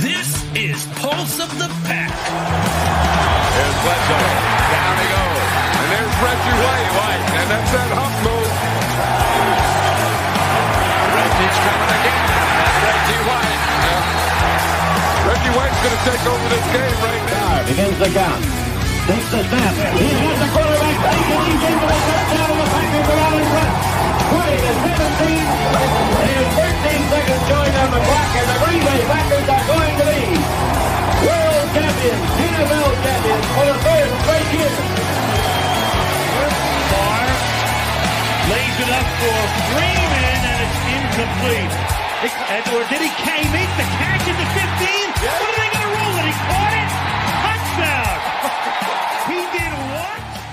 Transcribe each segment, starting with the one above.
This is Pulse of the Pack. There's Bledsoe. Down he goes. And there's Reggie White. White. And that's that hump move. Reggie's coming again. And Reggie White. Reggie White's going to take over this game right now. Begins the count. Takes the snap. He has the quarterback. Taking he's into the touchdown of the Packers are out in front. 20 to 17. And 13 seconds showing on the clock. And the Green Bay Packers are going to be world champions, NFL champions for the third straight year. Favre lays it up for Freeman, and it's incomplete. Edward, did he came in the catch at the 15? What are they going to roll it? He caught it. Touchdown. he did what?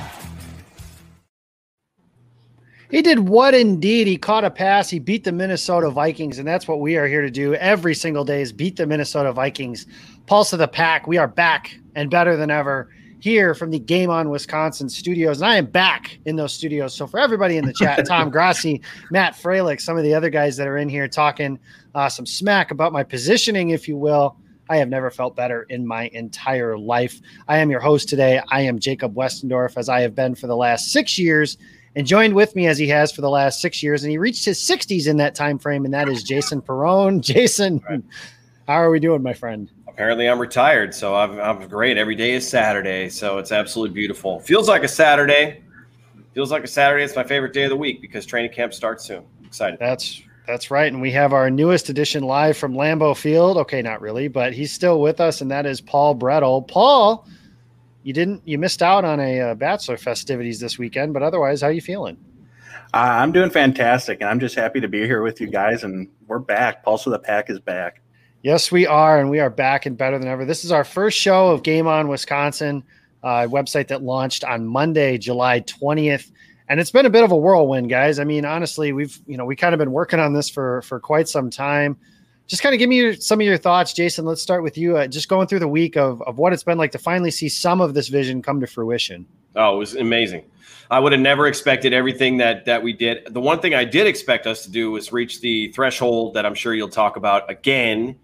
He did what indeed? He caught a pass. He beat the Minnesota Vikings, and that's what we are here to do every single day is beat the Minnesota Vikings. Pulse of the pack. We are back and better than ever here from the Game On Wisconsin studios. And I am back in those studios. So for everybody in the chat, Tom Grassi, Matt Freilich, some of the other guys that are in here talking uh, some smack about my positioning, if you will. I have never felt better in my entire life. I am your host today. I am Jacob Westendorf, as I have been for the last six years and joined with me as he has for the last six years. And he reached his 60s in that time frame, and that is Jason Perone. Jason, right. how are we doing, my friend? Apparently, I'm retired, so I'm, I'm great. Every day is Saturday, so it's absolutely beautiful. Feels like a Saturday. Feels like a Saturday. It's my favorite day of the week because training camp starts soon. Excited. That's that's right. And we have our newest edition live from Lambeau Field. Okay, not really, but he's still with us, and that is Paul Bretl. Paul, you didn't you missed out on a uh, bachelor festivities this weekend, but otherwise, how are you feeling? Uh, I'm doing fantastic, and I'm just happy to be here with you guys. And we're back. Pulse of the Pack is back. Yes, we are, and we are back and better than ever. This is our first show of Game On Wisconsin, uh, website that launched on Monday, July 20th, and it's been a bit of a whirlwind, guys. I mean, honestly, we've you know we kind of been working on this for for quite some time. Just kind of give me your, some of your thoughts, Jason. Let's start with you. Uh, just going through the week of of what it's been like to finally see some of this vision come to fruition. Oh, it was amazing. I would have never expected everything that that we did. The one thing I did expect us to do was reach the threshold that I'm sure you'll talk about again.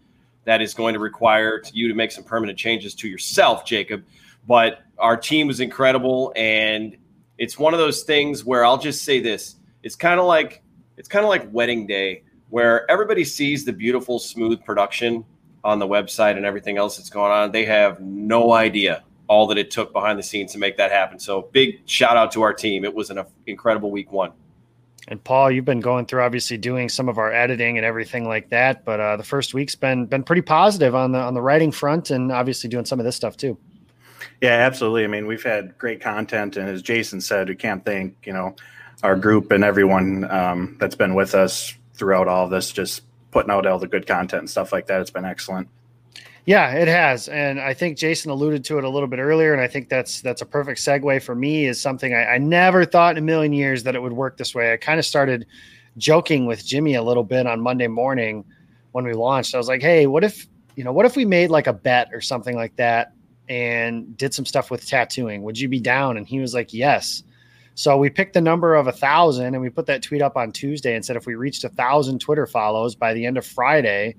That is going to require you to make some permanent changes to yourself, Jacob. But our team was incredible, and it's one of those things where I'll just say this: it's kind of like it's kind of like wedding day, where everybody sees the beautiful, smooth production on the website and everything else that's going on. They have no idea all that it took behind the scenes to make that happen. So big shout out to our team. It was an incredible week one. And Paul, you've been going through obviously doing some of our editing and everything like that, but uh, the first week's been been pretty positive on the on the writing front, and obviously doing some of this stuff too. Yeah, absolutely. I mean, we've had great content, and as Jason said, we can't thank you know our group and everyone um, that's been with us throughout all this, just putting out all the good content and stuff like that. It's been excellent. Yeah, it has, and I think Jason alluded to it a little bit earlier, and I think that's that's a perfect segue for me. Is something I, I never thought in a million years that it would work this way. I kind of started joking with Jimmy a little bit on Monday morning when we launched. I was like, "Hey, what if you know, what if we made like a bet or something like that and did some stuff with tattooing? Would you be down?" And he was like, "Yes." So we picked the number of a thousand, and we put that tweet up on Tuesday and said if we reached a thousand Twitter follows by the end of Friday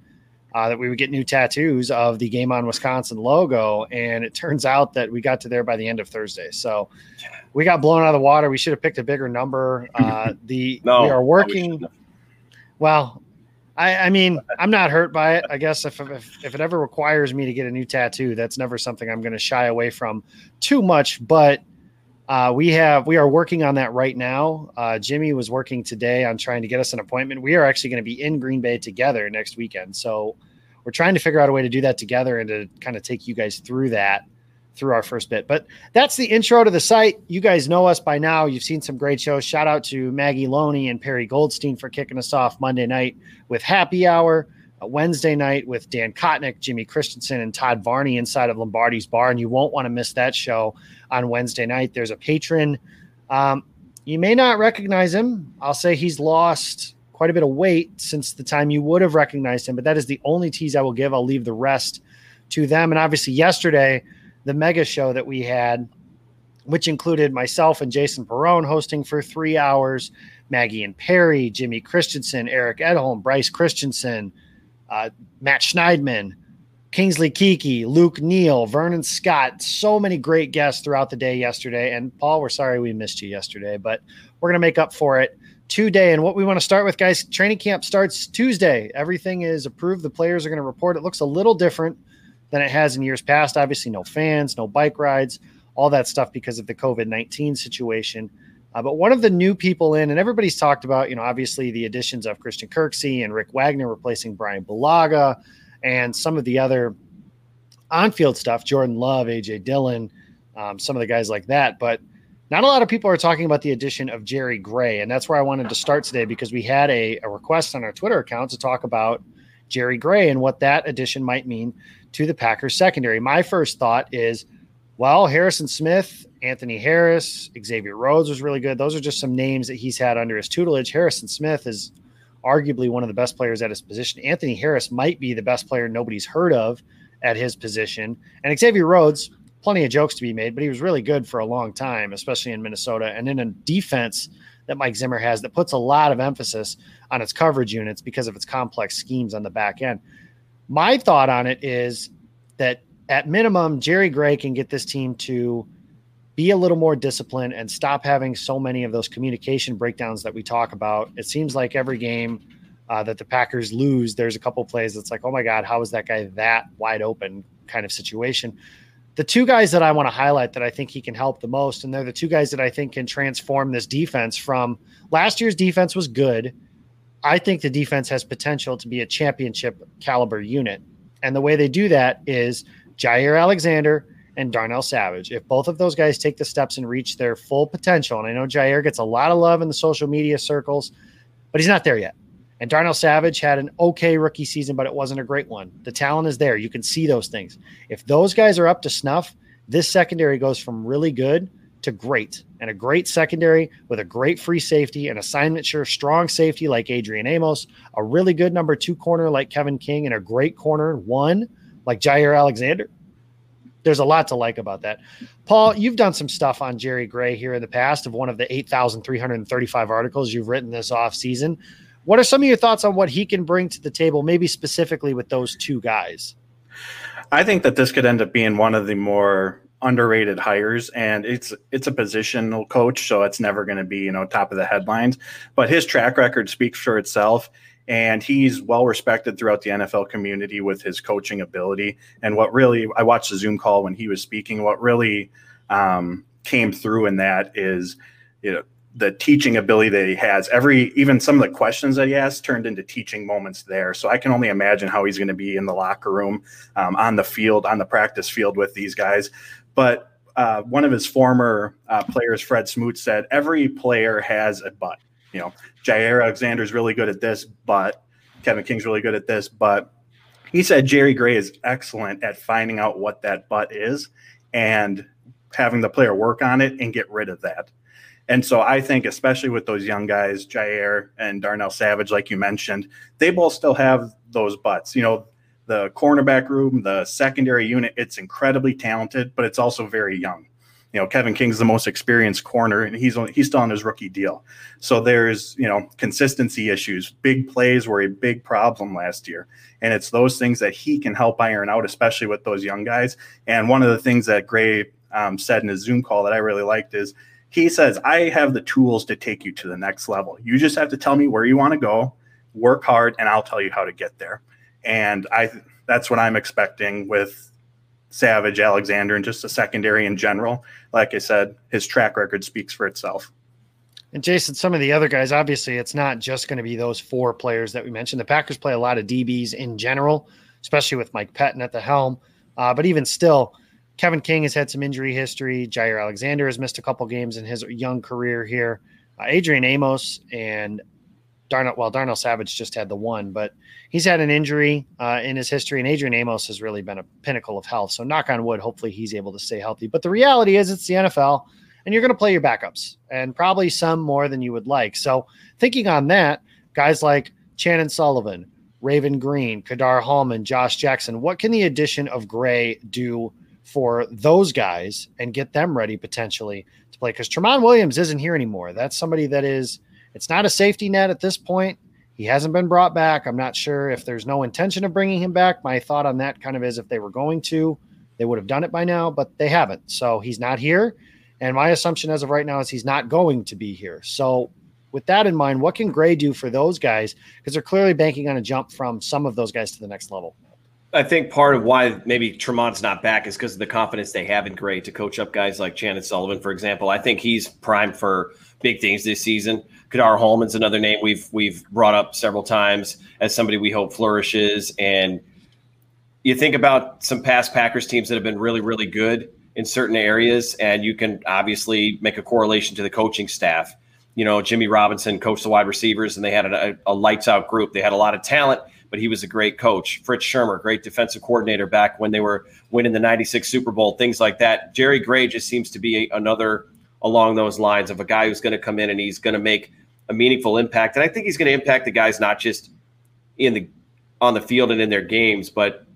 uh, that we would get new tattoos of the Game On Wisconsin logo. And it turns out that we got to there by the end of Thursday. So we got blown out of the water. We should have picked a bigger number. Uh, the no, we are working. We well, I, I, mean, I'm not hurt by it. I guess if, if, if it ever requires me to get a new tattoo, that's never something I'm going to shy away from too much. But uh, we have we are working on that right now. Uh, Jimmy was working today on trying to get us an appointment. We are actually going to be in Green Bay together next weekend, so we're trying to figure out a way to do that together and to kind of take you guys through that through our first bit. But that's the intro to the site. You guys know us by now. You've seen some great shows. Shout out to Maggie Loney and Perry Goldstein for kicking us off Monday night with Happy Hour. Wednesday night with Dan Kotnick, Jimmy Christensen, and Todd Varney inside of Lombardi's Bar. And you won't want to miss that show on Wednesday night. There's a patron. Um, you may not recognize him. I'll say he's lost quite a bit of weight since the time you would have recognized him, but that is the only tease I will give. I'll leave the rest to them. And obviously, yesterday, the mega show that we had which included myself and Jason Perone hosting for three hours, Maggie and Perry, Jimmy Christensen, Eric Edholm, Bryce Christensen, uh, Matt Schneidman, Kingsley Keke, Luke Neal, Vernon Scott, so many great guests throughout the day yesterday. And Paul, we're sorry we missed you yesterday, but we're going to make up for it today. And what we want to start with, guys, training camp starts Tuesday. Everything is approved. The players are going to report. It looks a little different than it has in years past. Obviously, no fans, no bike rides, all that stuff because of the COVID 19 situation. Uh, but one of the new people in, and everybody's talked about, you know, obviously the additions of Christian Kirksey and Rick Wagner replacing Brian Bulaga and some of the other on field stuff, Jordan Love, AJ Dillon, um, some of the guys like that. But not a lot of people are talking about the addition of Jerry Gray. And that's where I wanted to start today because we had a, a request on our Twitter account to talk about Jerry Gray and what that addition might mean to the Packers secondary. My first thought is, well, Harrison Smith, Anthony Harris, Xavier Rhodes was really good. Those are just some names that he's had under his tutelage. Harrison Smith is arguably one of the best players at his position. Anthony Harris might be the best player nobody's heard of at his position. And Xavier Rhodes, plenty of jokes to be made, but he was really good for a long time, especially in Minnesota. And in a defense that Mike Zimmer has that puts a lot of emphasis on its coverage units because of its complex schemes on the back end. My thought on it is that at minimum, Jerry Gray can get this team to be a little more disciplined and stop having so many of those communication breakdowns that we talk about. It seems like every game uh, that the Packers lose, there's a couple plays that's like, oh my God, how is that guy that wide open kind of situation? The two guys that I want to highlight that I think he can help the most, and they're the two guys that I think can transform this defense from last year's defense was good. I think the defense has potential to be a championship caliber unit. And the way they do that is Jaire Alexander and Darnell Savage. If both of those guys take the steps and reach their full potential, and I know Jaire gets a lot of love in the social media circles, but he's not there yet. And Darnell Savage had an okay rookie season, but it wasn't a great one. The talent is there. You can see those things. If those guys are up to snuff, this secondary goes from really good to great. And a great secondary with a great free safety, an assignment sure strong safety like Adrian Amos, a really good number two corner like Kevin King, and a great corner one like Jaire Alexander there's a lot to like about that. Paul, you've done some stuff on Jerry Gray here in the past of one of the 8,335 articles you've written this off season. What are some of your thoughts on what he can bring to the table, maybe specifically with those two guys? I think that this could end up being one of the more underrated hires and it's it's a positional coach so it's never going to be you know top of the headlines but his track record speaks for itself and he's well respected throughout the NFL community with his coaching ability. And what really, I watched the Zoom call when he was speaking. What really um, came through in that is, you know, the teaching ability that he has. Every, even some of the questions that he asked turned into teaching moments there. So I can only imagine how he's going to be in the locker room, um, on the field, on the practice field with these guys. But uh, one of his former uh, players, Fred Smoot, said every player has a butt you know, Jaire Alexander's really good at this, but Kevin King's really good at this, but he said Jerry Gray is excellent at finding out what that butt is and having the player work on it and get rid of that. And so I think, especially with those young guys, Jaire and Darnell Savage, like you mentioned, they both still have those butts. You know, the cornerback room, the secondary unit, it's incredibly talented, but it's also very young you know Kevin King's the most experienced corner and he's he's still on his rookie deal. So there's you know consistency issues, big plays were a big problem last year, and it's those things that he can help iron out, especially with those young guys. And one of the things that Gray um, said in his Zoom call that I really liked is he says, "I have the tools to take you to the next level. You just have to tell me where you want to go, work hard, and I'll tell you how to get there." And I that's what I'm expecting with Savage, Alexander, and just the secondary in general. Like I said, his track record speaks for itself. And Jason, some of the other guys, obviously, it's not just going to be those four players that we mentioned. The Packers play a lot of DBs in general, especially with Mike Pettine at the helm. Uh, but even still, Kevin King has had some injury history. Jaire Alexander has missed a couple games in his young career here. Uh, Adrian Amos and Darnell, well, Darnell Savage just had the one, but he's had an injury uh, in his history, and Adrian Amos has really been a pinnacle of health. So, knock on wood, hopefully he's able to stay healthy. But the reality is, it's the NFL, and you're going to play your backups, and probably some more than you would like. So, thinking on that, guys like Chandon Sullivan, Raven Greene, Ka'dar Hollman, Josh Jackson, what can the addition of Gray do for those guys and get them ready potentially to play. Because Tramon Williams isn't here anymore. That's somebody that is, it's not a safety net at this point. He hasn't been brought back. I'm not sure if there's no intention of bringing him back. My thought on that kind of is if they were going to, they would have done it by now, but they haven't. So he's not here. And my assumption as of right now is he's not going to be here. So with that in mind, what can Gray do for those guys? Because they're clearly banking on a jump from some of those guys to the next level. I think part of why maybe Tramon's not back is because of the confidence they have in Gray to coach up guys like Chandon Sullivan, for example. I think he's primed for big things this season. Ka'dar Hollman's another name we've we've brought up several times as somebody we hope flourishes. And you think about some past Packers teams that have been really, really good in certain areas, and you can obviously make a correlation to the coaching staff. You know, Jimmy Robinson coached the wide receivers, and they had a, a lights out group. They had a lot of talent but he was a great coach. Fritz Shurmur, great defensive coordinator back when they were winning the 96 Super Bowl, things like that. Jerry Gray just seems to be a, another along those lines of a guy who's going to come in and he's going to make a meaningful impact. And I think he's going to impact the guys not just in the on the field and in their games, but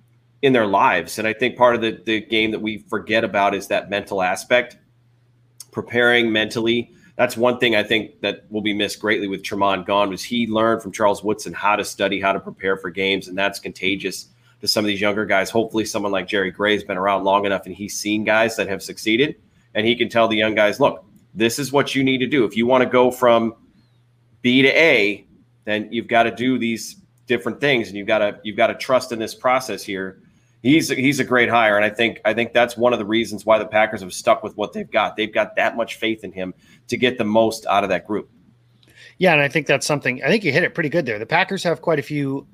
in their lives. And I think part of the, the game that we forget about is that mental aspect, preparing mentally that's one thing I think that will be missed greatly with Tramon gone was he learned from Charles Woodson how to study, how to prepare for games, and that's contagious to some of these younger guys. Hopefully, someone like Jerry Gray's been around long enough and he's seen guys that have succeeded, and he can tell the young guys, look, this is what you need to do. If you want to go from B to A, then you've got to do these different things, and you've got to you've got to trust in this process here he's he's a great hire, and I think I think that's one of the reasons why the Packers have stuck with what they've got. They've got that much faith in him to get the most out of that group. Yeah, and I think that's something. I think you hit it pretty good there. The Packers have quite a few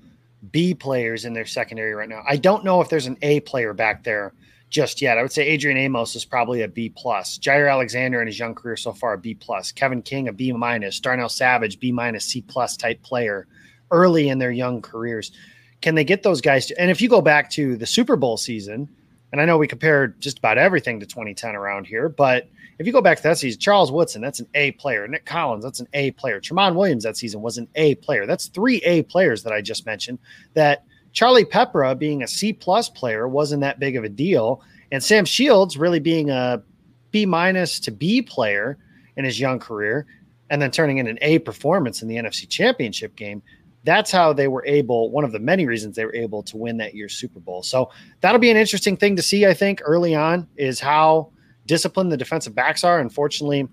B players in their secondary right now. I don't know if there's an A player back there just yet. I would say Adrian Amos is probably a B plus. Jaire Alexander in his young career so far a B plus. Kevin King a B minus. Darnell Savage B minus C plus type player early in their young careers can they get those guys to, and if you go back to the Super Bowl season, and I know we compared just about everything to 2010 around here, but if you go back to that season, Charles Woodson, that's an A player. Nick Collins, that's an A player. Tramon Williams that season was an A player. That's three A players that I just mentioned. That Charlie Peprah being a C plus player wasn't that big of a deal. And Sam Shields really being a B minus to B player in his young career and then turning in an A performance in the NFC championship game that's how they were able, one of the many reasons they were able to win that year's Super Bowl. So that'll be an interesting thing to see, I think, early on is how disciplined the defensive backs are. Unfortunately,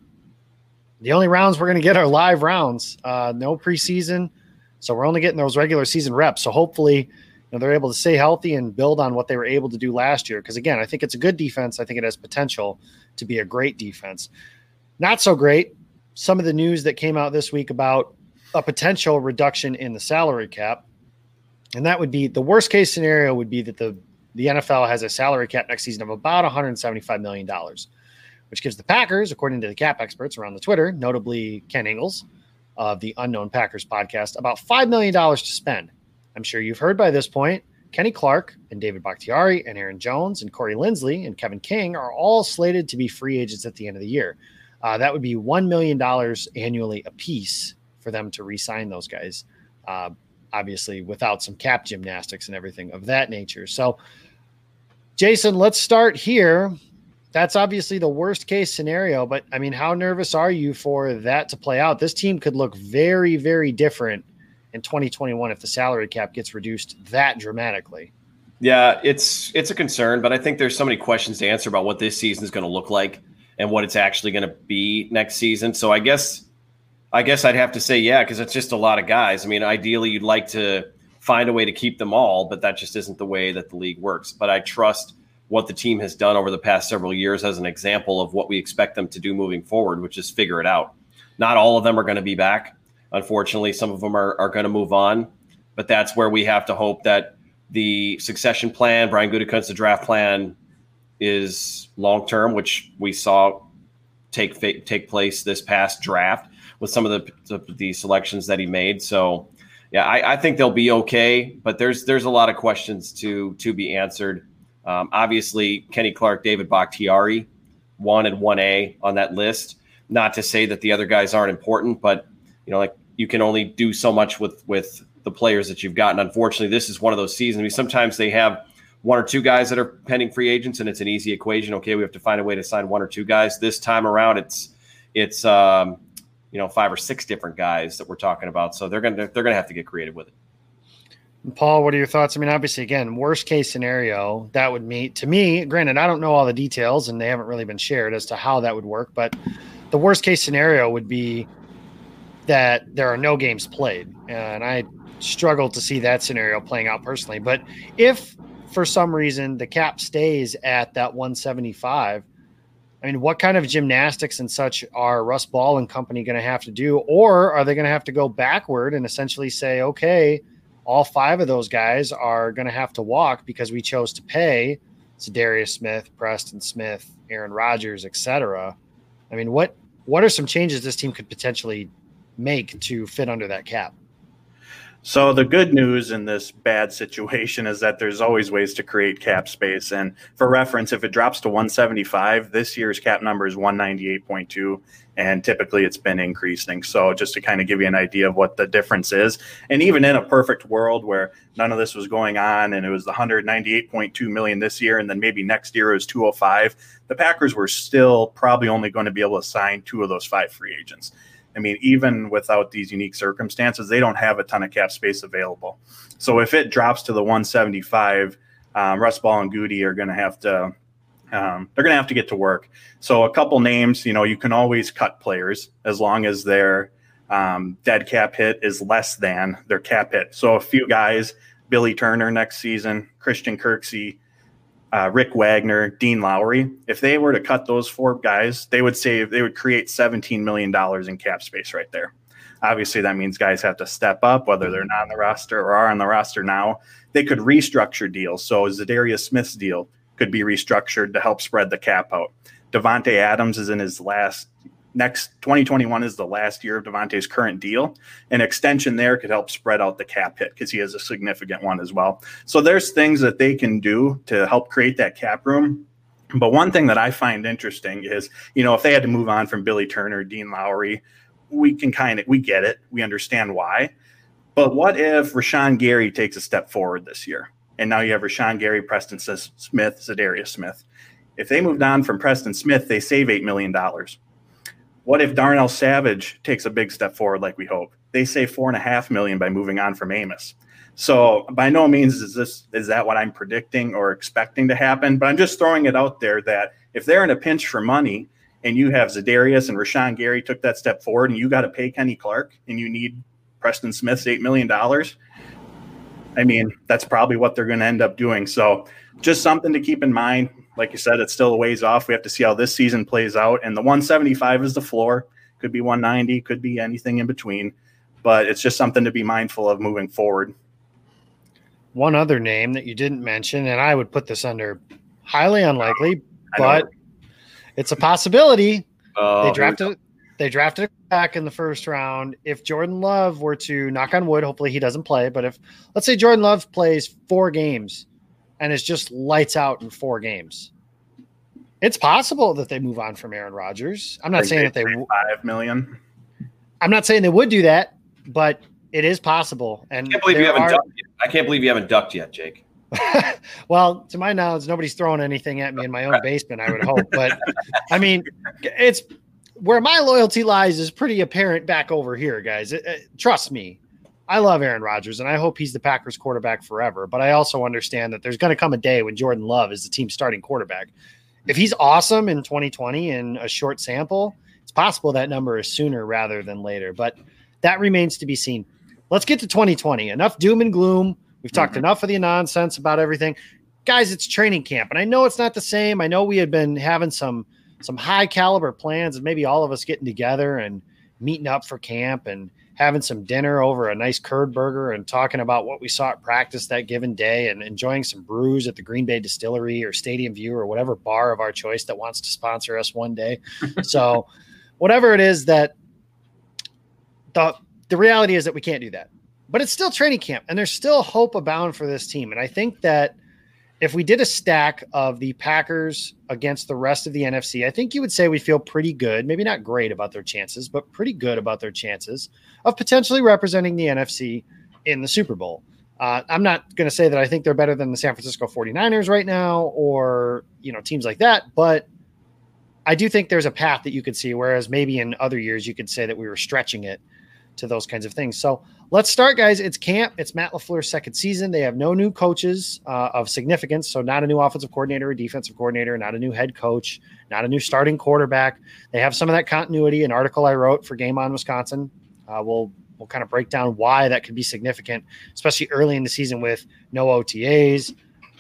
the only rounds we're going to get are live rounds, uh, no preseason. So we're only getting those regular season reps. So hopefully, you know, they're able to stay healthy and build on what they were able to do last year. Because again, I think it's a good defense. I think it has potential to be a great defense. Not so great. Some of the news that came out this week about a potential reduction in the salary cap. And that would be the worst case scenario would be that the, the NFL has a salary cap next season of about $175 million, which gives the Packers, according to the cap experts around the Twitter, notably Ken Ingalls of the Unknown Packers podcast, about $5 million to spend. I'm sure you've heard by this point, Kenny Clark and David Bakhtiari and Aaron Jones and Corey Linsley and Kevin King are all slated to be free agents at the end of the year. Uh, that would be $1 million annually apiece for them to re-sign those guys. Uh, obviously, without some cap gymnastics and everything of that nature. So, Jason, let's start here. That's obviously the worst case scenario, but I mean, how nervous are you for that to play out? This team could look very, very different in 2021 if the salary cap gets reduced that dramatically. Yeah, it's it's a concern, but I think there's so many questions to answer about what this season is going to look like and what it's actually going to be next season. So I guess I guess I'd have to say yeah, because it's just a lot of guys. I mean, ideally, you'd like to find a way to keep them all, but that just isn't the way that the league works. But I trust what the team has done over the past several years as an example of what we expect them to do moving forward, which is figure it out. Not all of them are going to be back. Unfortunately, some of them are, are going to move on, but that's where we have to hope that the succession plan, Brian Gutekunst, the draft plan, is long term, which we saw take take place this past draft with some of the, the, the selections that he made. So, yeah, I, I, think they'll be okay, but there's there's a lot of questions to to be answered. Um, obviously, Kenny Clark, David Bakhtiari, one and one A on that list. Not to say that the other guys aren't important, but you know, like you can only do so much with with the players that you've gotten. Unfortunately, this is one of those seasons. I mean, sometimes they have one or two guys that are pending free agents, and it's an easy equation. Okay, we have to find a way to sign one or two guys. This time around, it's it's um, you know five or six different guys that we're talking about. So they're gonna they're gonna have to get creative with it. Paul, what are your thoughts? I mean, obviously, again, worst case scenario, that would mean to me, granted, I don't know all the details and they haven't really been shared as to how that would work, but the worst case scenario would be that there are no games played. And I struggle to see that scenario playing out personally. But if for some reason the cap stays at that 175, I mean, what kind of gymnastics and such are Russ Ball and company going to have to do? Or are they going to have to go backward and essentially say, okay, all five of those guys are going to have to walk because we chose to pay Darius Smith, Preston Smith, Aaron Rodgers, etc. I mean, what what are some changes this team could potentially make to fit under that cap? So the good news in this bad situation is that there's always ways to create cap space. And for reference, if it drops to 175, this year's cap number is 198.2, and typically it's been increasing. So just to kind of give you an idea of what the difference is, and even in a perfect world where none of this was going on and it was 198.2 million this year, and then maybe next year it was 205, the Packers were still probably only going to be able to sign two of those five free agents. I mean, even without these unique circumstances, they don't have a ton of cap space available. So if it drops to the 175, um, Russ Ball and Goody are going to have to um, they're going to have to get to work. So a couple names, you know, you can always cut players as long as their um, dead cap hit is less than their cap hit. So a few guys, Billy Turner next season, Christian Kirksey, uh, Rick Wagner, Dean Lowry, if they were to cut those four guys, they would save, they would create $17 million in cap space right there. Obviously, that means guys have to step up, whether they're not on the roster or are on the roster now. They could restructure deals. So, Za'Darius Smith's deal could be restructured to help spread the cap out. Davante Adams is in his last next 2021 is the last year of Davante's current deal. An extension there could help spread out the cap hit because he has a significant one as well. So there's things that they can do to help create that cap room. But one thing that I find interesting is, you know, if they had to move on from Billy Turner, Dean Lowry, we can kind of we get it. We understand why. But what if Rashan Gary takes a step forward this year? And now you have Rashan Gary, Preston Smith, Za'Darius Smith. If they moved on from Preston Smith, they save $8 million what if Darnell Savage takes a big step forward like we hope? They save four and a half million by moving on from Amos. So by no means is this is that what I'm predicting or expecting to happen, but I'm just throwing it out there that if they're in a pinch for money and you have Za'Darius and Rashan Gary took that step forward and you got to pay Kenny Clark and you need Preston Smith's eight million dollars, I mean that's probably what they're going to end up doing. So just something to keep in mind like you said, it's still a ways off. We have to see how this season plays out. And the 175 is the floor. Could be 190, could be anything in between. But it's just something to be mindful of moving forward. One other name that you didn't mention, and I would put this under highly unlikely, but it's a possibility. Uh, they drafted they drafted back in the first round. If Jordan Love were to knock on wood, hopefully he doesn't play, but if let's say Jordan Love plays four games and is just lights out in four games. It's possible that they move on from Aaron Rodgers. I'm not saying that they five million. I'm not saying they would do that, but it is possible. And I can't believe you haven't are, ducked yet. I can't believe you haven't ducked yet, Jake. well, to my knowledge, nobody's throwing anything at me in my own basement. I would hope, but I mean, it's where my loyalty lies is pretty apparent back over here, guys. It, it, trust me, I love Aaron Rodgers and I hope he's the Packers quarterback forever. But I also understand that there's going to come a day when Jordan Love is the team starting quarterback. If he's awesome in 2020 in a short sample, it's possible that number is sooner rather than later. But that remains to be seen. Let's get to 2020. Enough doom and gloom. We've talked mm-hmm. enough of the nonsense about everything. Guys, it's training camp. And I know it's not the same. I know we had been having some some high caliber plans and maybe all of us getting together and meeting up for camp and having some dinner over a nice curd burger and talking about what we saw at practice that given day and enjoying some brews at the Green Bay Distillery or Stadium View or whatever bar of our choice that wants to sponsor us one day. so, whatever it is that the the reality is that we can't do that. But it's still training camp and there's still hope abound for this team. And I think that if we did a stack of the Packers against the rest of the NFC, I think you would say we feel pretty good, maybe not great about their chances, but pretty good about their chances of potentially representing the NFC in the Super Bowl. Uh, I'm not going to say that I think they're better than the San Francisco 49ers right now or, you know, teams like that, but I do think there's a path that you could see. Whereas maybe in other years, you could say that we were stretching it to those kinds of things. So let's start, guys. It's camp. It's Matt LaFleur's second season. They have no new coaches uh, of significance. So, not a new offensive coordinator or defensive coordinator, not a new head coach, not a new starting quarterback. They have some of that continuity. An article I wrote for Game On Wisconsin uh, will we'll kind of break down why that could be significant, especially early in the season with no OTAs,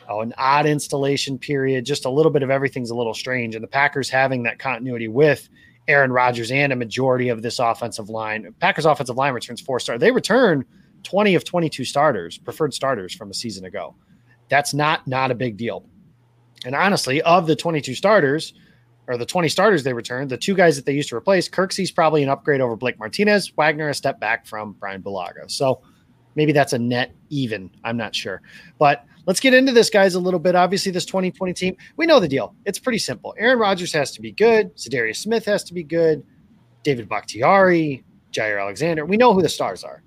oh, an odd installation period, just a little bit of everything's a little strange. And the Packers having that continuity with Aaron Rodgers and a majority of this offensive line. Packers offensive line returns four stars. They return 20 of 22 starters, preferred starters from a season ago. That's not not a big deal. And honestly, of the 22 starters or the 20 starters they returned, the two guys that they used to replace, Kirksey's probably an upgrade over Blake Martinez, Wagner a step back from Brian Bulaga. So maybe that's a net even. I'm not sure. But let's get into this, guys, a little bit. Obviously, this 2020 team, we know the deal. It's pretty simple. Aaron Rodgers has to be good. Za'Darius Smith has to be good. David Bakhtiari, Jaire Alexander. We know who the stars are.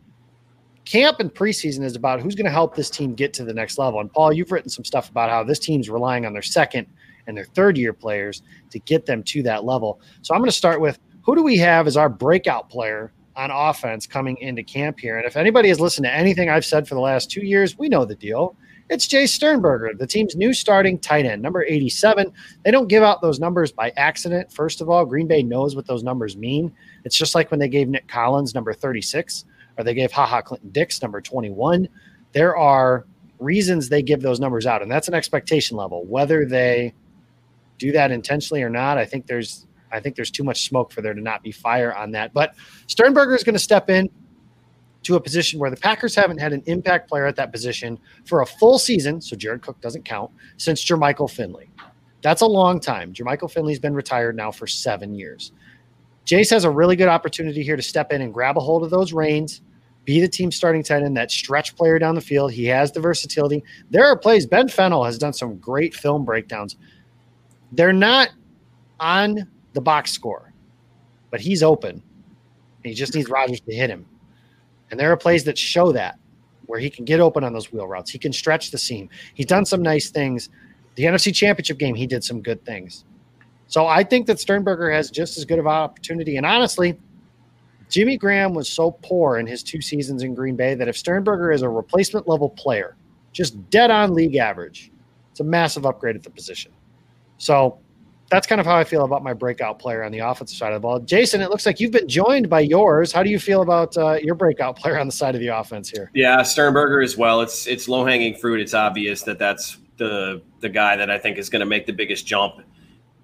Camp and preseason is about who's going to help this team get to the next level. And Paul, you've written some stuff about how this team's relying on their second and their third year players to get them to that level. So I'm going to start with who do we have as our breakout player on offense coming into camp here? And if anybody has listened to anything I've said for the last two years, we know the deal. It's Jace Sternberger, the team's new starting tight end, number 87. They don't give out those numbers by accident. First of all, Green Bay knows what those numbers mean. It's just like when they gave Nick Collins number 36 or they gave Ha Ha Clinton-Dix number 21. There are reasons they give those numbers out, and that's an expectation level. Whether they do that intentionally or not, I think there's I think there's too much smoke for there to not be fire on that. But Sternberger is going to step in to a position where the Packers haven't had an impact player at that position for a full season, so Jared Cook doesn't count, since Jermichael Finley. That's a long time. Jermichael Finley's been retired now for seven years. Jace has a really good opportunity here to step in and grab a hold of those reins, be the team starting tight end, that stretch player down the field. He has the versatility. There are plays. Ben Fennell has done some great film breakdowns. They're not on the box score, but he's open. He just needs Rodgers to hit him. And there are plays that show that where he can get open on those wheel routes. He can stretch the seam. He's done some nice things. The NFC Championship game, he did some good things. So I think that Sternberger has just as good of an opportunity. And honestly, Jimmy Graham was so poor in his two seasons in Green Bay that if Sternberger is a replacement level player, just dead on league average, it's a massive upgrade at the position. So that's kind of how I feel about my breakout player on the offensive side of the ball. Jason, it looks like you've been joined by yours. How do you feel about uh, your breakout player on the side of the offense here? Yeah, Sternberger as well. It's it's low hanging fruit. It's obvious that that's the the guy that I think is going to make the biggest jump,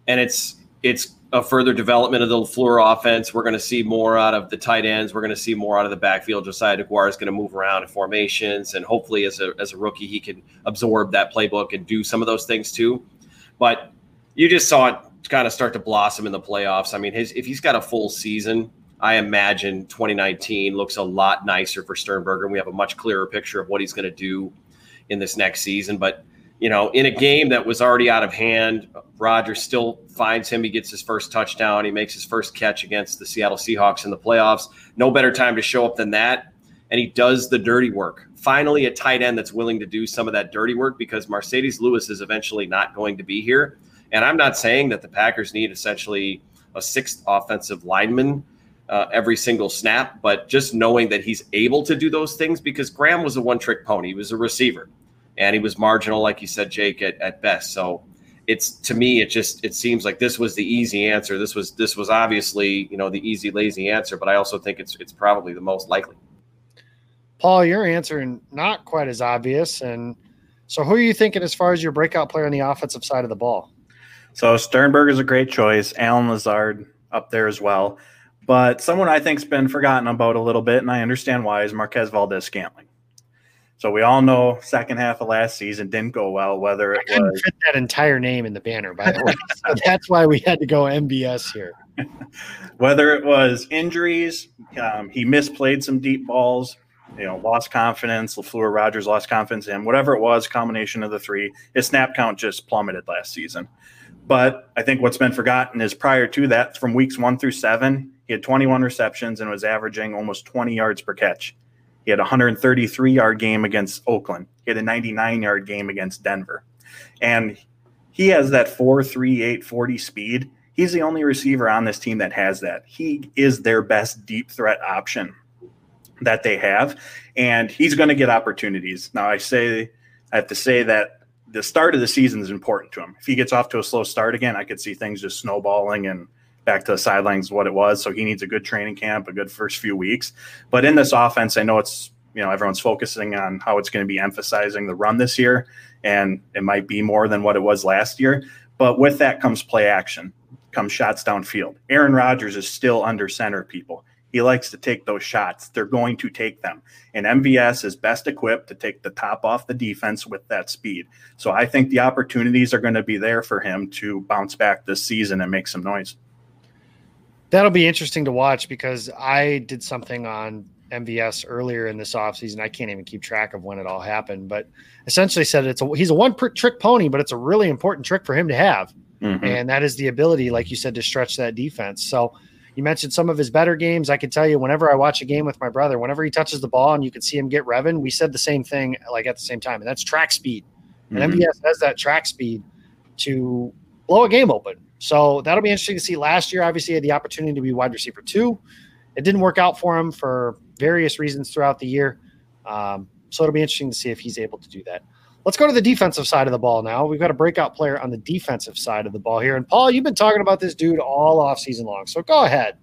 and it's it's a further development of the LaFleur offense. We're going to see more out of the tight ends. We're going to see more out of the backfield. Josiah Deguara is going to move around in formations, and hopefully, as a as a rookie, he can absorb that playbook and do some of those things too. But you just saw it kind of start to blossom in the playoffs. I mean, his if he's got a full season, I imagine 2019 looks a lot nicer for Sternberger. We have a much clearer picture of what he's going to do in this next season. But you know, in a game that was already out of hand, Rodgers still finds him. He gets his first touchdown. He makes his first catch against the Seattle Seahawks in the playoffs. No better time to show up than that. And he does the dirty work. Finally, a tight end that's willing to do some of that dirty work because Marcedes Lewis is eventually not going to be here. And I'm not saying that the Packers need essentially a sixth offensive lineman uh, every single snap, but just knowing that he's able to do those things because Graham was a one trick pony. He was a receiver and he was marginal, like you said, Jake, at, at best. So it's to me, it just it seems like this was the easy answer. This was this was obviously you know the easy lazy answer, but I also think it's it's probably the most likely. Paul, your answer not quite as obvious. And so, who are you thinking as far as your breakout player on the offensive side of the ball? So Sternberg is a great choice. Allen Lazard up there as well. But someone I think's been forgotten about a little bit, and I understand why, is Marquez Valdes-Scantling. So we all know second half of last season didn't go well. Whether it I was fit that entire name in the banner, by the way, so that's why we had to go MBS here. whether it was injuries, um, he misplayed some deep balls, you know, lost confidence. LaFleur Rodgers lost confidence in him. Whatever it was, combination of the three, his snap count just plummeted last season. But I think what's been forgotten is prior to that, from weeks one through seven, he had 21 receptions and was averaging almost 20 yards per catch. He had a 133 yard game against Oakland. He had a 99 yard game against Denver. And he has that 4 3 8 40 speed. He's the only receiver on this team that has that. He is their best deep threat option that they have. And he's going to get opportunities. Now, I say, I have to say that the start of the season is important to him. If he gets off to a slow start again, I could see things just snowballing and back to the sidelines what it was. So he needs a good training camp, a good first few weeks. But in this offense, I know it's you know everyone's focusing on how it's going to be emphasizing the run this year, and it might be more than what it was last year. But with that comes play action, comes shots downfield. Aaron Rodgers is still under center people. He likes to take those shots. They're going to take them. And MVS is best equipped to take the top off the defense with that speed. So I think the opportunities are going to be there for him to bounce back this season and make some noise. That'll be interesting to watch because I did something on MVS earlier in this offseason. I can't even keep track of when it all happened, but essentially said it's a he's a one trick pony, but it's a really important trick for him to have. Mm-hmm. And that is the ability, like you said, to stretch that defense. So you mentioned some of his better games. I can tell you, whenever I watch a game with my brother, whenever he touches the ball and you can see him get revving, we said the same thing like at the same time, and that's track speed. And mm-hmm. MVS has that track speed to blow a game open. So that'll be interesting to see. Last year, obviously, had the opportunity to be wide receiver two. It didn't work out for him for various reasons throughout the year. Um, so it'll be interesting to see if he's able to do that. Let's go to the defensive side of the ball now. We've got a breakout player on the defensive side of the ball here. And Paul, you've been talking about this dude all off season long. So go ahead.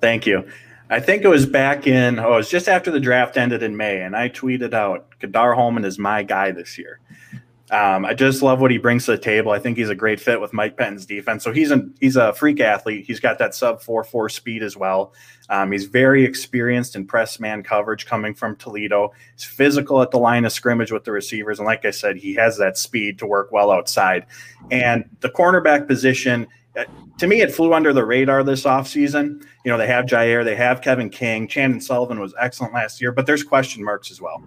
Thank you. I think it was back in, oh, it was just after the draft ended in May, and I tweeted out, Ka'dar Hollman is my guy this year. Um, I just love what he brings to the table. I think he's a great fit with Mike Pettine's defense. So he's a he's a freak athlete. He's got that sub four four speed as well. Um, he's very experienced in press man coverage coming from Toledo. He's physical at the line of scrimmage with the receivers, and like I said, he has that speed to work well outside. And the cornerback position, uh, to me, it flew under the radar this offseason. You know, they have Jaire, they have Kevin King. Chandon Sullivan was excellent last year, but there's question marks as well.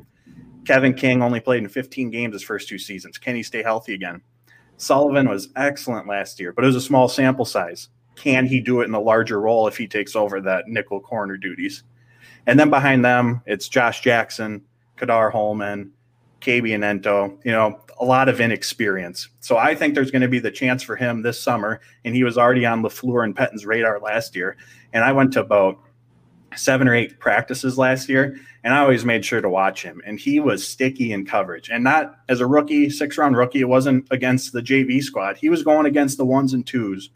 Kevin King only played in 15 games his first two seasons. Can he stay healthy again? Sullivan was excellent last year, but it was a small sample size. Can he do it in a larger role if he takes over that nickel corner duties? And then behind them, it's Josh Jackson, Ka'dar Hollman, KB Nnento, you know, a lot of inexperience. So I think there's going to be the chance for him this summer. And he was already on LaFleur and Pettine's radar last year. And I went to about seven or eight practices last year, and I always made sure to watch him. And he was sticky in coverage, and not as a rookie, six round rookie. It wasn't against the JV squad. He was going against the ones and twos,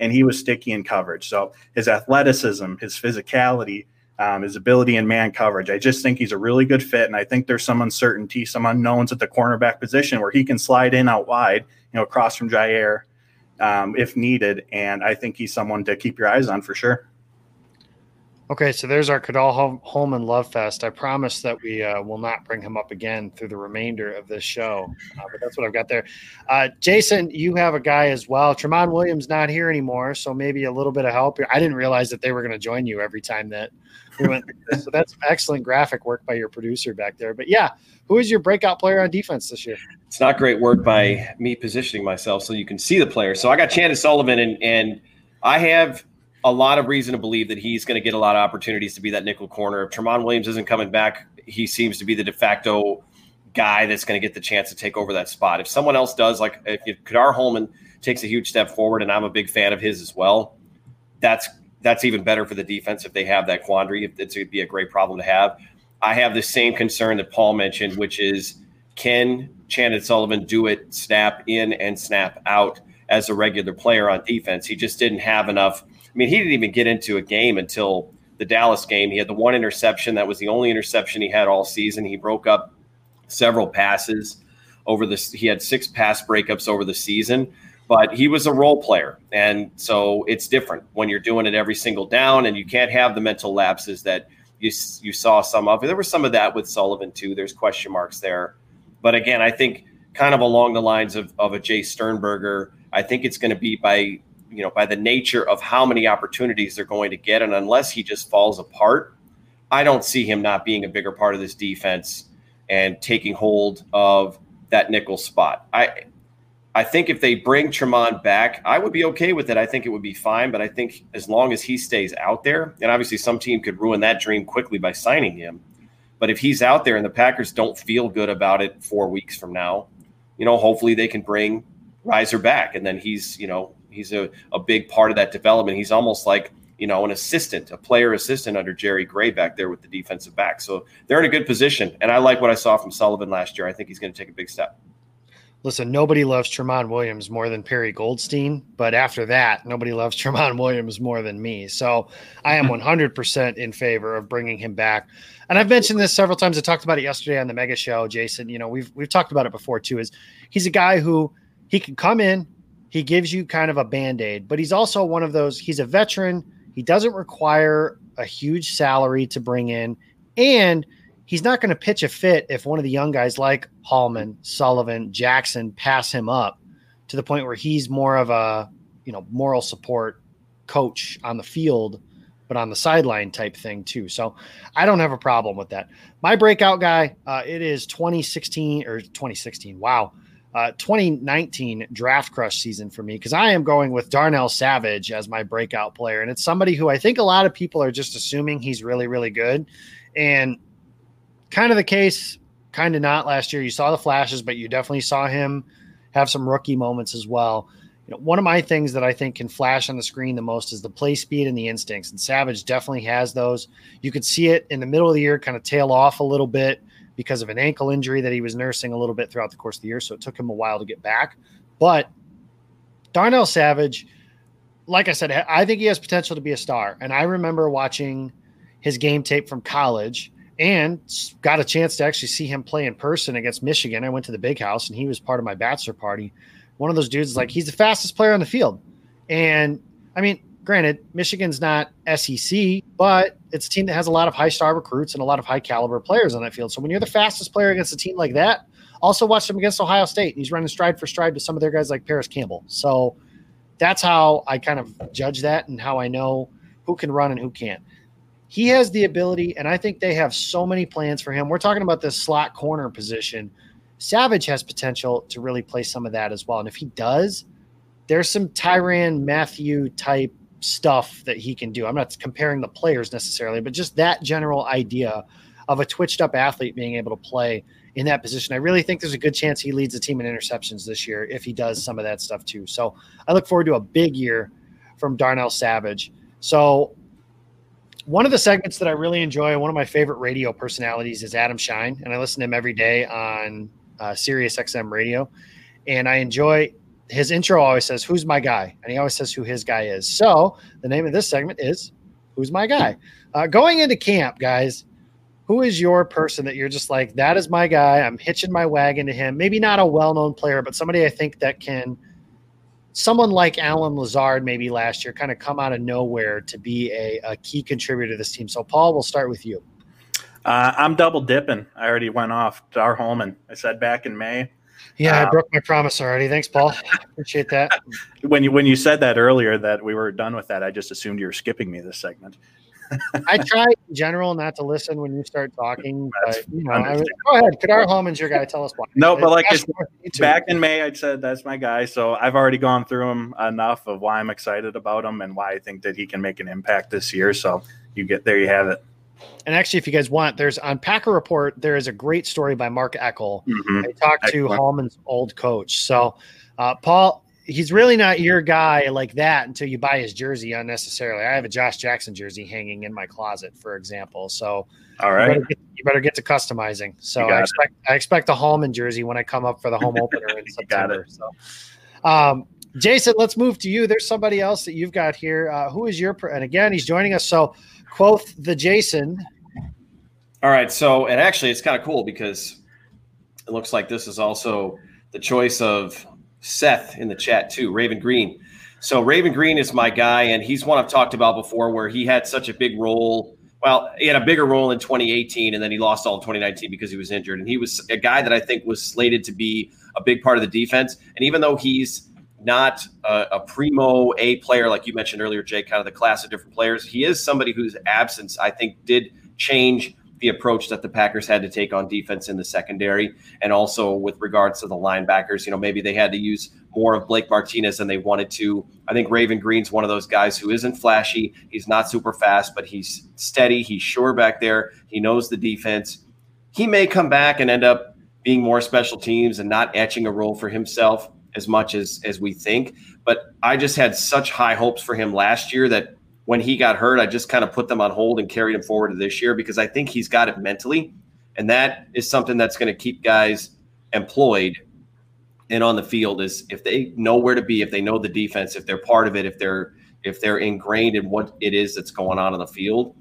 and he was sticky in coverage. So his athleticism, his physicality, um, his ability in man coverage. I just think he's a really good fit, and I think there's some uncertainty, some unknowns at the cornerback position where he can slide in out wide, you know, across from Jaire um, if needed. And I think he's someone to keep your eyes on for sure. Okay, so there's our Ka'dar Hollman Love Fest. I promise that we uh, will not bring him up again through the remainder of this show, uh, but that's what I've got there. Uh, Jason, you have a guy as well. Tramon Williams not here anymore, so maybe a little bit of help. I didn't realize that they were going to join you every time that we went. so that's excellent graphic work by your producer back there. But yeah, who is your breakout player on defense this year? It's not great work by me positioning myself so you can see the player. So I got Chandon Sullivan, and and I have a lot of reason to believe that he's going to get a lot of opportunities to be that nickel corner. If Tramon Williams isn't coming back, he seems to be the de facto guy that's going to get the chance to take over that spot. If someone else does, like if, Ka'dar Hollman takes a huge step forward, and I'm a big fan of his as well, that's that's even better for the defense if they have that quandary. It's going to be a great problem to have. I have the same concern that Paul mentioned, which is can Chandon Sullivan do it snap in and snap out as a regular player on defense? He just didn't have enough I mean, he didn't even get into a game until the Dallas game. He had the one interception. That was the only interception he had all season. He broke up several passes over this. He had six pass breakups over the season, but he was a role player. And so it's different when you're doing it every single down and you can't have the mental lapses that you, you saw some of. There was some of that with Sullivan too. There's question marks there. But again, I think kind of along the lines of, of a Jace Sternberger, I think it's going to be by you know, by the nature of how many opportunities they're going to get. And unless he just falls apart, I don't see him not being a bigger part of this defense and taking hold of that nickel spot. I I think if they bring Tramon back, I would be okay with it. I think it would be fine. But I think as long as he stays out there, and obviously some team could ruin that dream quickly by signing him. But if he's out there and the Packers don't feel good about it four weeks from now, you know, hopefully they can bring Risner back. And then he's, you know, he's a, a big part of that development. He's almost like, you know, an assistant, a player assistant under Jerry Gray back there with the defensive back. So they're in a good position. And I like what I saw from Sullivan last year. I think he's going to take a big step. Listen, nobody loves Tramon Williams more than Perry Goldstein, but after that, nobody loves Tramon Williams more than me. So I am 100% in favor of bringing him back. And I've mentioned this several times. I talked about it yesterday on the Mega Show, Jason. You know, we've we've talked about it before too. Is he's a guy who he can come in, he gives you kind of a band aid, but he's also one of those. He's a veteran. He doesn't require a huge salary to bring in, and he's not going to pitch a fit if one of the young guys like Hollman, Sullivan, Jackson pass him up to the point where he's more of a you know moral support coach on the field but on the sideline type thing too. So I don't have a problem with that. My breakout guy, uh, it is 2016 or 2016. Wow. Uh, 2019 draft crush season for me because I am going with Darnell Savage as my breakout player. And it's somebody who I think a lot of people are just assuming he's really, really good. And kind of the case, kind of not last year. You saw the flashes, but you definitely saw him have some rookie moments as well. You know, one of my things that I think can flash on the screen the most is the play speed and the instincts. And Savage definitely has those. You could see it in the middle of the year kind of tail off a little bit because of an ankle injury that he was nursing a little bit throughout the course of the year. So it took him a while to get back. But Darnell Savage, like I said, I think he has potential to be a star. And I remember watching his game tape from college and got a chance to actually see him play in person against Michigan. I went to the big house and he was part of my bachelor party. One of those dudes is like, he's the fastest player on the field. And I mean, granted, Michigan's not SEC, but it's a team that has a lot of high star recruits and a lot of high caliber players on that field. So when you're the fastest player against a team like that, also watch him against Ohio State. He's running stride for stride to some of their guys like Parris Campbell. So that's how I kind of judge that and how I know who can run and who can't he has the ability, and I think they have so many plans for him. We're talking about this slot corner position. Savage has potential to really play some of that as well. And if he does, there's some Tyrann Mathieu type stuff that he can do. I'm not comparing the players necessarily, but just that general idea of a twitched up athlete being able to play in that position. I really think there's a good chance he leads the team in interceptions this year if he does some of that stuff too. So I look forward to a big year from Darnell Savage. So one of the segments that I really enjoy, one of my favorite radio personalities is Adam Schein, and I listen to him every day on uh, Sirius XM radio. And I enjoy his intro always says, Who's my guy? And he always says who his guy is. So the name of this segment is Who's my guy? Uh, going into camp, guys, who is your person that you're just like, That is my guy. I'm hitching my wagon to him. Maybe not a well known player, but somebody I think that can someone like Allen Lazard maybe last year kind of come out of nowhere to be a, a key contributor to this team. So, Paul, we'll start with you. Uh, I'm double dipping. I already went off Dar Hollman. I said back in May. Yeah, I uh, broke my promise already. Thanks, Paul. Appreciate that. When you when you said that earlier that we were done with that, I just assumed you were skipping me this segment. I try in general not to listen when you start talking, but you know, I go ahead. Ka'dar Hollman's your guy. Tell us why. No, but like it's, back in May, I said that's my guy. So I've already gone through him enough of why I'm excited about him and why I think that he can make an impact this year. So you get there, you have it. And actually, if you guys want, there's on Packer Report, there is a great story by Mark Eckel. Mm-hmm. They talked to Hollman's old coach. So, uh, Paul, he's really not your guy like that until you buy his jersey unnecessarily. I have a Josh Jackson jersey hanging in my closet, for example. So, all right, you better get, you better get to customizing. So I expect it. I expect a Hollman jersey when I come up for the home opener in September. So, um, Jason, let's move to you. There's somebody else that you've got here. Uh, who is your? And again, he's joining us. So, quote the Jason. All right. So, and actually, it's kind of cool because it looks like this is also the choice of Seth in the chat too, Raven Greene. So Raven Greene is my guy, and he's one I've talked about before, where he had such a big role. Well, he had a bigger role in 2018, and then he lost all 2019 because he was injured. And he was a guy that I think was slated to be a big part of the defense. And even though he's not a, a primo A player like you mentioned earlier, Jake, kind of the class of different players, he is somebody whose absence I think did change the approach that the Packers had to take on defense in the secondary, and also with regards to the linebackers. You know, maybe they had to use more of Blake Martinez than they wanted to. I think Raven Greene's one of those guys who isn't flashy. He's not super fast, but he's steady. He's sure back there. He knows the defense. He may come back and end up being more special teams and not etching a role for himself as much as as we think. But I just had such high hopes for him last year that when he got hurt, I just kind of put them on hold and carried him forward to this year because I think he's got it mentally. And that is something that's going to keep guys employed and on the field is if they know where to be, if they know the defense, if they're part of it, if they're if they're ingrained in what it is that's going on on the field,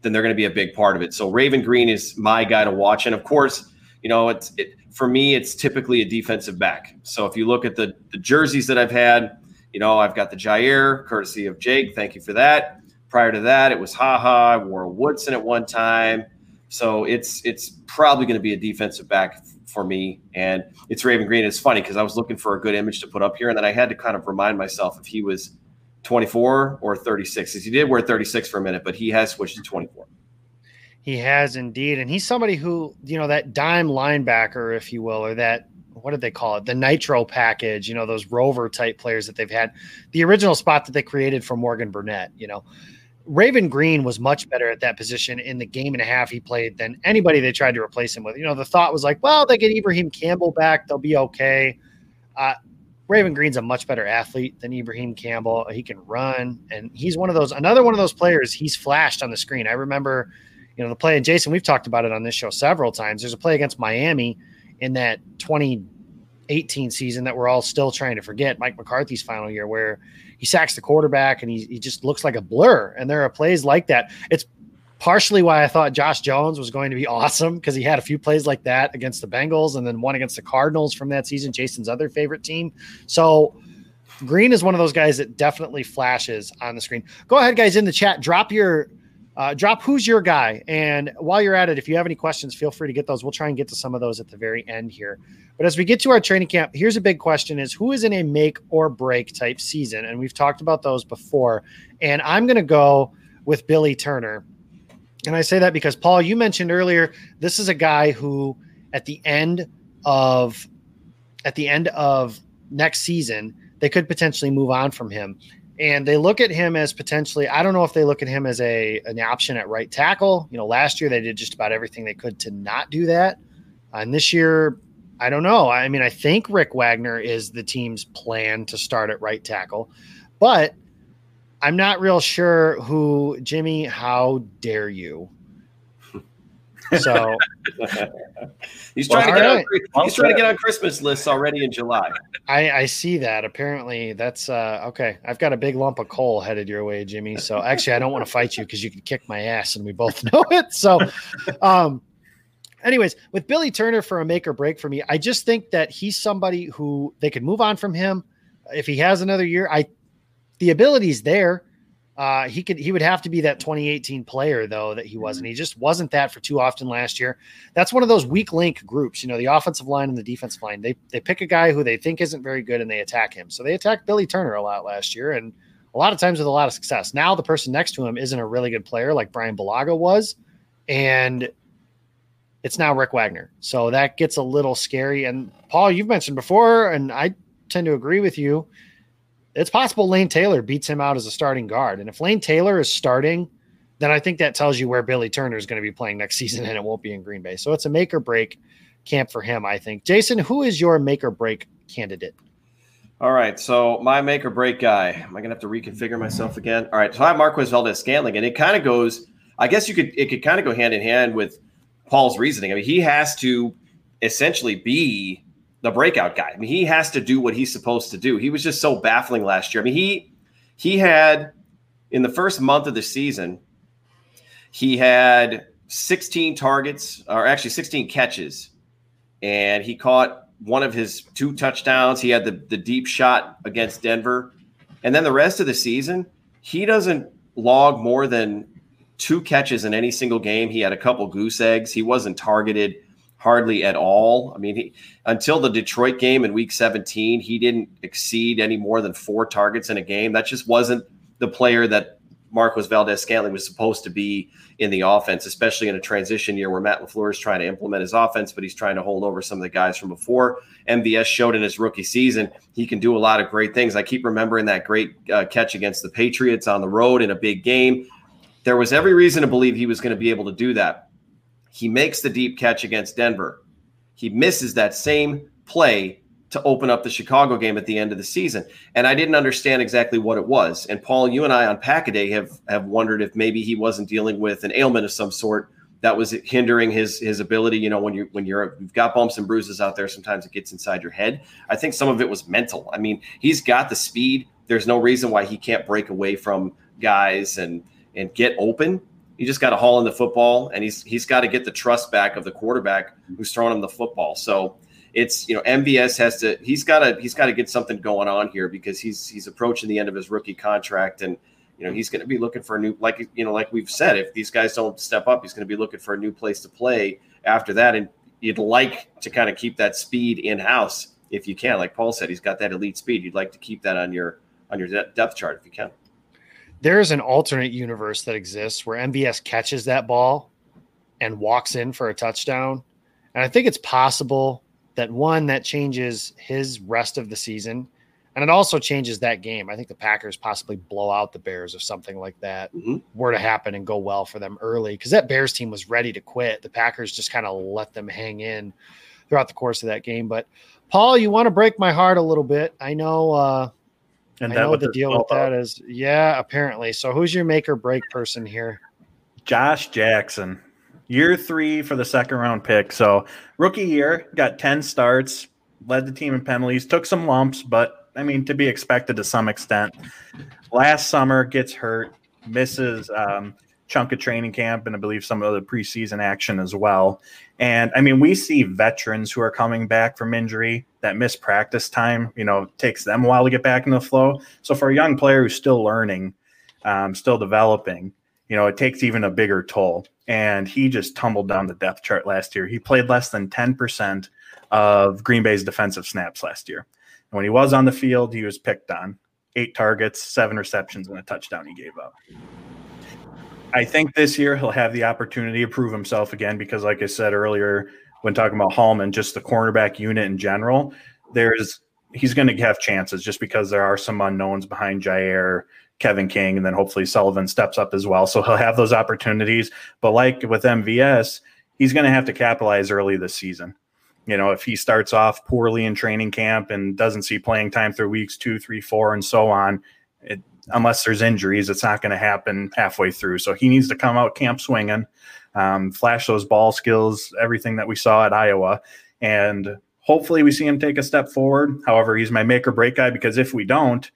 then they're going to be a big part of it. So Raven Greene is my guy to watch. And of course, you know, it's it, for me, it's typically a defensive back. So if you look at the, the jerseys that I've had, you know, I've got the Jaire, courtesy of Jake. Thank you for that. Prior to that, it was Ha Ha. I wore Woodson at one time. So it's it's probably going to be a defensive back for me. And it's Raven Greene. It's funny because I was looking for a good image to put up here, and then I had to kind of remind myself if he was 24 or 36. Because he did wear 36 for a minute, but he has switched to 24. He has indeed, and he's somebody who you know that dime linebacker, if you will, or that what did they call it? The nitro package, you know, those rover type players that they've had. The original spot that they created for Morgan Burnett, you know. Raven Greene was much better at that position in the game and a half he played than anybody they tried to replace him with. You know, the thought was like, well, they get Ibraheim Campbell back, they'll be okay. Uh, Raven Greene's a much better athlete than Ibraheim Campbell. He can run, and he's one of those, another one of those players. He's flashed on the screen. I remember, you know, the play, and Jason, we've talked about it on this show several times. There's a play against Miami in that 2018 season that we're all still trying to forget, Mike McCarthy's final year, where he sacks the quarterback and he, he just looks like a blur. And there are plays like that. It's partially why I thought Josh Jones was going to be awesome because he had a few plays like that against the Bengals and then one against the Cardinals from that season, Jason's other favorite team. So Greene is one of those guys that definitely flashes on the screen. Go ahead, guys, in the chat, drop your uh, drop who's your guy. And while you're at it, if you have any questions, feel free to get those. We'll try and get to some of those at the very end here. But as we get to our training camp, here's a big question is who is in a make or break type season? And we've talked about those before. And I'm going to go with Billy Turner. And I say that because Paul, you mentioned earlier, this is a guy who at the end of at the end of next season, they could potentially move on from him and they look at him as potentially i don't know if they look at him as a an option at right tackle. You know last year they did just about everything they could to not do that. Uh, and this year i don't know. I mean i think rick wagner is the team's plan to start at right tackle. But i'm not real sure who jimmy how dare you so he's trying, well, to, get right. on, he's trying to get on Christmas lists already in July. I, I see that. Apparently, that's uh, okay. I've got a big lump of coal headed your way, Jimmy. So actually, I don't want to fight you because you could kick my ass, and we both know it. So, um, anyways, with Billy Turner for a make or break for me, I just think that he's somebody who they could move on from him if he has another year. I the ability's there. Uh, he could he would have to be that 2018 player though that he wasn't. He just wasn't that for too often last year. That's one of those weak link groups. You know, the offensive line and the defensive line. They they pick a guy who they think isn't very good and they attack him. So they attacked Billy Turner a lot last year and a lot of times with a lot of success. Now the person next to him isn't a really good player like Brian Bulaga was, and it's now Rick Wagner. So that gets a little scary. And Paul, you've mentioned before, and I tend to agree with you it's possible Lane Taylor beats him out as a starting guard. And if Lane Taylor is starting, then I think that tells you where Billy Turner is going to be playing next season, and it won't be in Green Bay. So it's a make or break camp for him, I think. Jason, who is your make or break candidate? All right, so my make or break guy. Am I gonna have to reconfigure myself again? All right, so I have Marquez Valdes-Scantling, and it kind of goes. I guess you could it could kind of go hand in hand with Paul's reasoning. I mean, he has to essentially be the breakout guy. I mean, he has to do what he's supposed to do. He was just so baffling last year. I mean, he he had in the first month of the season, he had 16 targets, or actually 16 catches, and he caught one of his two touchdowns. He had the, the deep shot against Denver. And then the rest of the season, he doesn't log more than two catches in any single game. He had a couple goose eggs. He wasn't targeted hardly at all. I mean, he, until the Detroit game in week 17, he didn't exceed any more than four targets in a game. That just wasn't the player that Marquez Valdes-Scantling was supposed to be in the offense, especially in a transition year where Matt LaFleur is trying to implement his offense, but he's trying to hold over some of the guys from before. MVS showed in his rookie season he can do a lot of great things. I keep remembering that great uh, catch against the Patriots on the road in a big game. There was every reason to believe he was going to be able to do that. He makes the deep catch against Denver. He misses that same play to open up the Chicago game at the end of the season. And I didn't understand exactly what it was. And Paul, you and I on Packaday have have wondered if maybe he wasn't dealing with an ailment of some sort that was hindering his his ability. You know, when you when you're you've got bumps and bruises out there, sometimes it gets inside your head. I think some of it was mental. I mean, he's got the speed. There's no reason why he can't break away from guys and and get open. You just got to haul in the football, and he's he's got to get the trust back of the quarterback who's throwing him the football. So it's you know MVS has to he's got to he's got to get something going on here because he's he's approaching the end of his rookie contract and you know he's going to be looking for a new like you know like we've said if these guys don't step up he's going to be looking for a new place to play after that and you'd like to kind of keep that speed in house if you can. Like Paul said he's got that elite speed. You'd like to keep that on your on your depth chart if you can there's an alternate universe that exists where MVS catches that ball and walks in for a touchdown and I think it's possible that one that changes his rest of the season and it also changes that game. I think the Packers possibly blow out the Bears if something like that mm-hmm. were to happen and go well for them early because that Bears team was ready to quit. The Packers just kind of let them hang in throughout the course of that game. But Paul, you want to break my heart a little bit. I know uh and I know the deal with that is yeah, apparently. So who's your make or break person here? Josh Jackson year three for the second round pick. So rookie year, got 10 starts, led the team in penalties, took some lumps, but I mean, to be expected to some extent. Last summer gets hurt, misses um, chunk of training camp and I believe some of the preseason action as well. And I mean, we see veterans who are coming back from injury that miss practice time, you know, takes them a while to get back in the flow. So for a young player who's still learning, um, still developing, you know, it takes even a bigger toll. And he just tumbled down the depth chart last year. He played less than 10% of Green Bay's defensive snaps last year. And when he was on the field, he was picked on eight targets, seven receptions, and a touchdown he gave up. I think this year he'll have the opportunity to prove himself again because, like I said earlier, when talking about Hollman, just the cornerback unit in general, there's he's going to have chances just because there are some unknowns behind Jaire, Kevin King, and then hopefully Sullivan steps up as well. So he'll have those opportunities. But like with MVS, he's going to have to capitalize early this season. You know, if he starts off poorly in training camp and doesn't see playing time through weeks two, three, four, and so on, it, unless there's injuries, it's not going to happen halfway through. So he needs to come out camp swinging, um, flash those ball skills, everything that we saw at Iowa, and hopefully we see him take a step forward. However, he's my make or break guy because if we don't,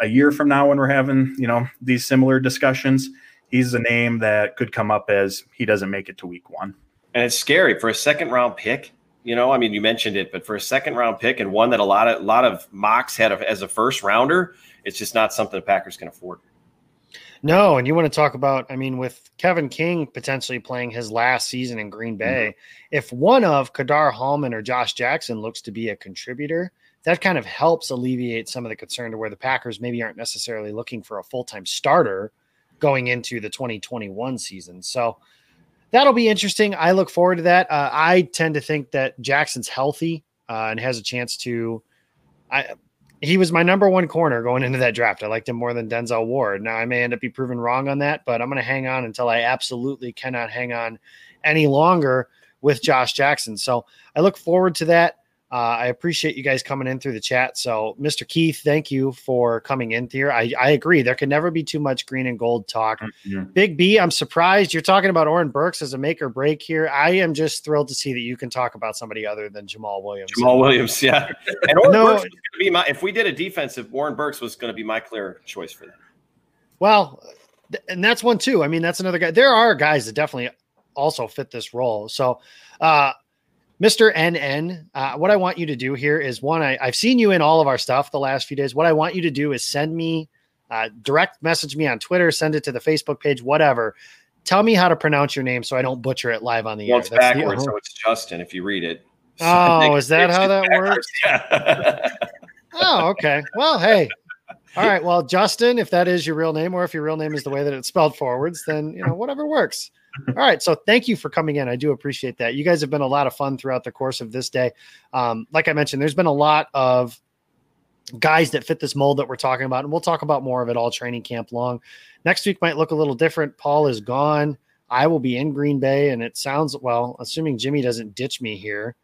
a year from now when we're having you know these similar discussions he's a name that could come up as he doesn't make it to week one. And it's scary for a second round pick. You know i mean you mentioned it but for a second round pick and one that a lot of a lot of mocks had as a first rounder it's just not something the packers can afford no and you want to talk about i mean with kevin king potentially playing his last season in green bay mm-hmm. if one of Ka'dar Hollman or josh jackson looks to be a contributor that kind of helps alleviate some of the concern to where the Packers maybe aren't necessarily looking for a full time starter going into the 2021 season. So that'll be interesting. I look forward to that. Uh, I tend to think that Jackson's healthy uh, and has a chance to. I he was my number one corner going into that draft. I liked him more than Denzel Ward. Now I may end up be proven wrong on that, but I'm going to hang on until I absolutely cannot hang on any longer with Josh Jackson. So I look forward to that. Uh, I appreciate you guys coming in through the chat. So, Mr. Keith, thank you for coming in here. I, I agree. There can never be too much green and gold talk. Mm-hmm. Big B, I'm surprised you're talking about Oren Burks as a make or break here. I am just thrilled to see that you can talk about somebody other than Jamaal Williams. Jamaal Williams, yeah. And Oren no, Burks was going to be my, if we did a defensive, Oren Burks was going to be my clear choice for that. Well, and that's one too. I mean, that's another guy. There are guys that definitely also fit this role. So, uh, Mr. NN, uh, what I want you to do here is one, I, have seen you in all of our stuff the last few days. What I want you to do is send me, uh, direct message me on Twitter, send it to the Facebook page, whatever. Tell me how to pronounce your name so I don't butcher it live on the well, air. It's backwards, the, so it's Justin if you read it. Oh, is that how that works? Yeah. oh, okay. Well, hey, All right. Well, Justin, if that is your real name, or if your real name is the way that it's spelled forwards, then you know whatever works. All right. So thank you for coming in. I do appreciate that. You guys have been a lot of fun throughout the course of this day. Um, like I mentioned, there's been a lot of guys that fit this mold that we're talking about, and we'll talk about more of it all training camp long. Next week might look a little different. Paul is gone. I will be in Green Bay, and it sounds well, assuming Jimmy doesn't ditch me here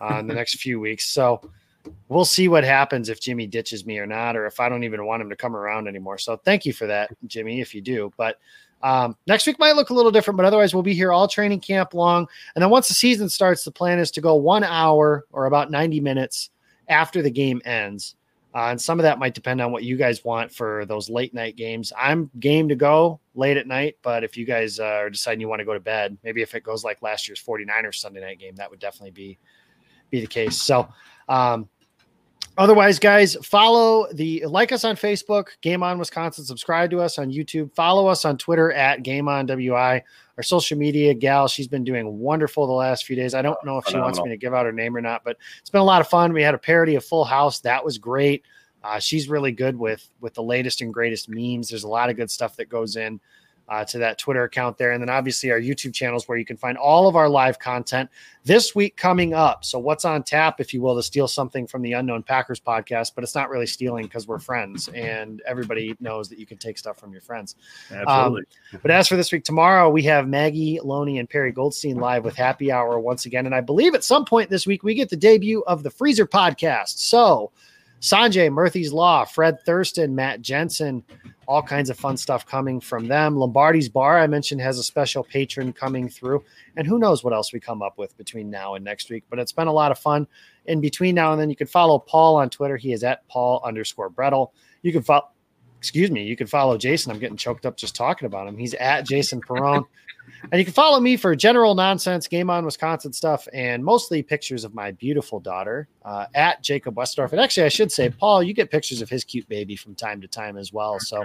uh, in the next few weeks. So we'll see what happens if Jimmy ditches me or not, or if I don't even want him to come around anymore. So thank you for that, Jimmy, if you do. But um, next week might look a little different, but otherwise we'll be here all training camp long. And then once the season starts, the plan is to go one hour or about 90 minutes after the game ends. Uh, and some of that might depend on what you guys want for those late night games. I'm game to go late at night, but if you guys uh, are deciding you want to go to bed, maybe if it goes like last year's 49ers Sunday night game, that would definitely be be the case. So um, Otherwise, guys, follow the like us on Facebook, Game On Wisconsin. Subscribe to us on YouTube. Follow us on Twitter at Game On WI. Our social media gal, she's been doing wonderful the last few days. I don't know if she wants me to give out her name or not, but it's been a lot of fun. We had a parody of Full House. That was great. Uh, she's really good with with the latest and greatest memes. There's a lot of good stuff that goes in uh, to that Twitter account there. And then obviously our YouTube channels where you can find all of our live content this week coming up. So, what's on tap, if you will, to steal something from the Unknown Packers podcast, but it's not really stealing because we're friends and everybody knows that you can take stuff from your friends. Absolutely. Um, but as for this week, tomorrow we have Maggie Loney and Perry Goldstein live with Happy Hour once again. And I believe at some point this week we get the debut of the Freezer podcast. So, Sanjay, Murthy's Law, Fred Thurston, Matt Jensen, all kinds of fun stuff coming from them. Lombardi's Bar, I mentioned, has a special patron coming through. And who knows what else we come up with between now and next week. But it's been a lot of fun. In between now and then, you can follow Paul on Twitter. He is at Paul underscore Bretl. You can follow, excuse me, you can follow Jason. I'm getting choked up just talking about him. He's at Jason Perone. And you can follow me for general nonsense, game on Wisconsin stuff, and mostly pictures of my beautiful daughter uh, at Jacob Westdorf. And actually, I should say, Paul, you get pictures of his cute baby from time to time as well. So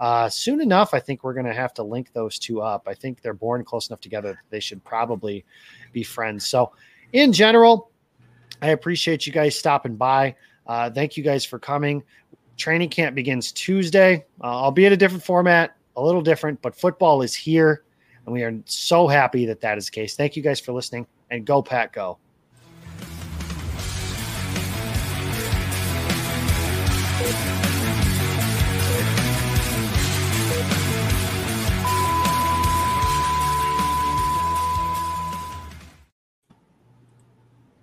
uh, soon enough, I think we're going to have to link those two up. I think they're born close enough together they should probably be friends. So, in general, I appreciate you guys stopping by. Uh, thank you guys for coming. Training camp begins Tuesday, uh, albeit a different format, a little different, but football is here. And we are so happy that that is the case. Thank you guys for listening and go, Pat, go.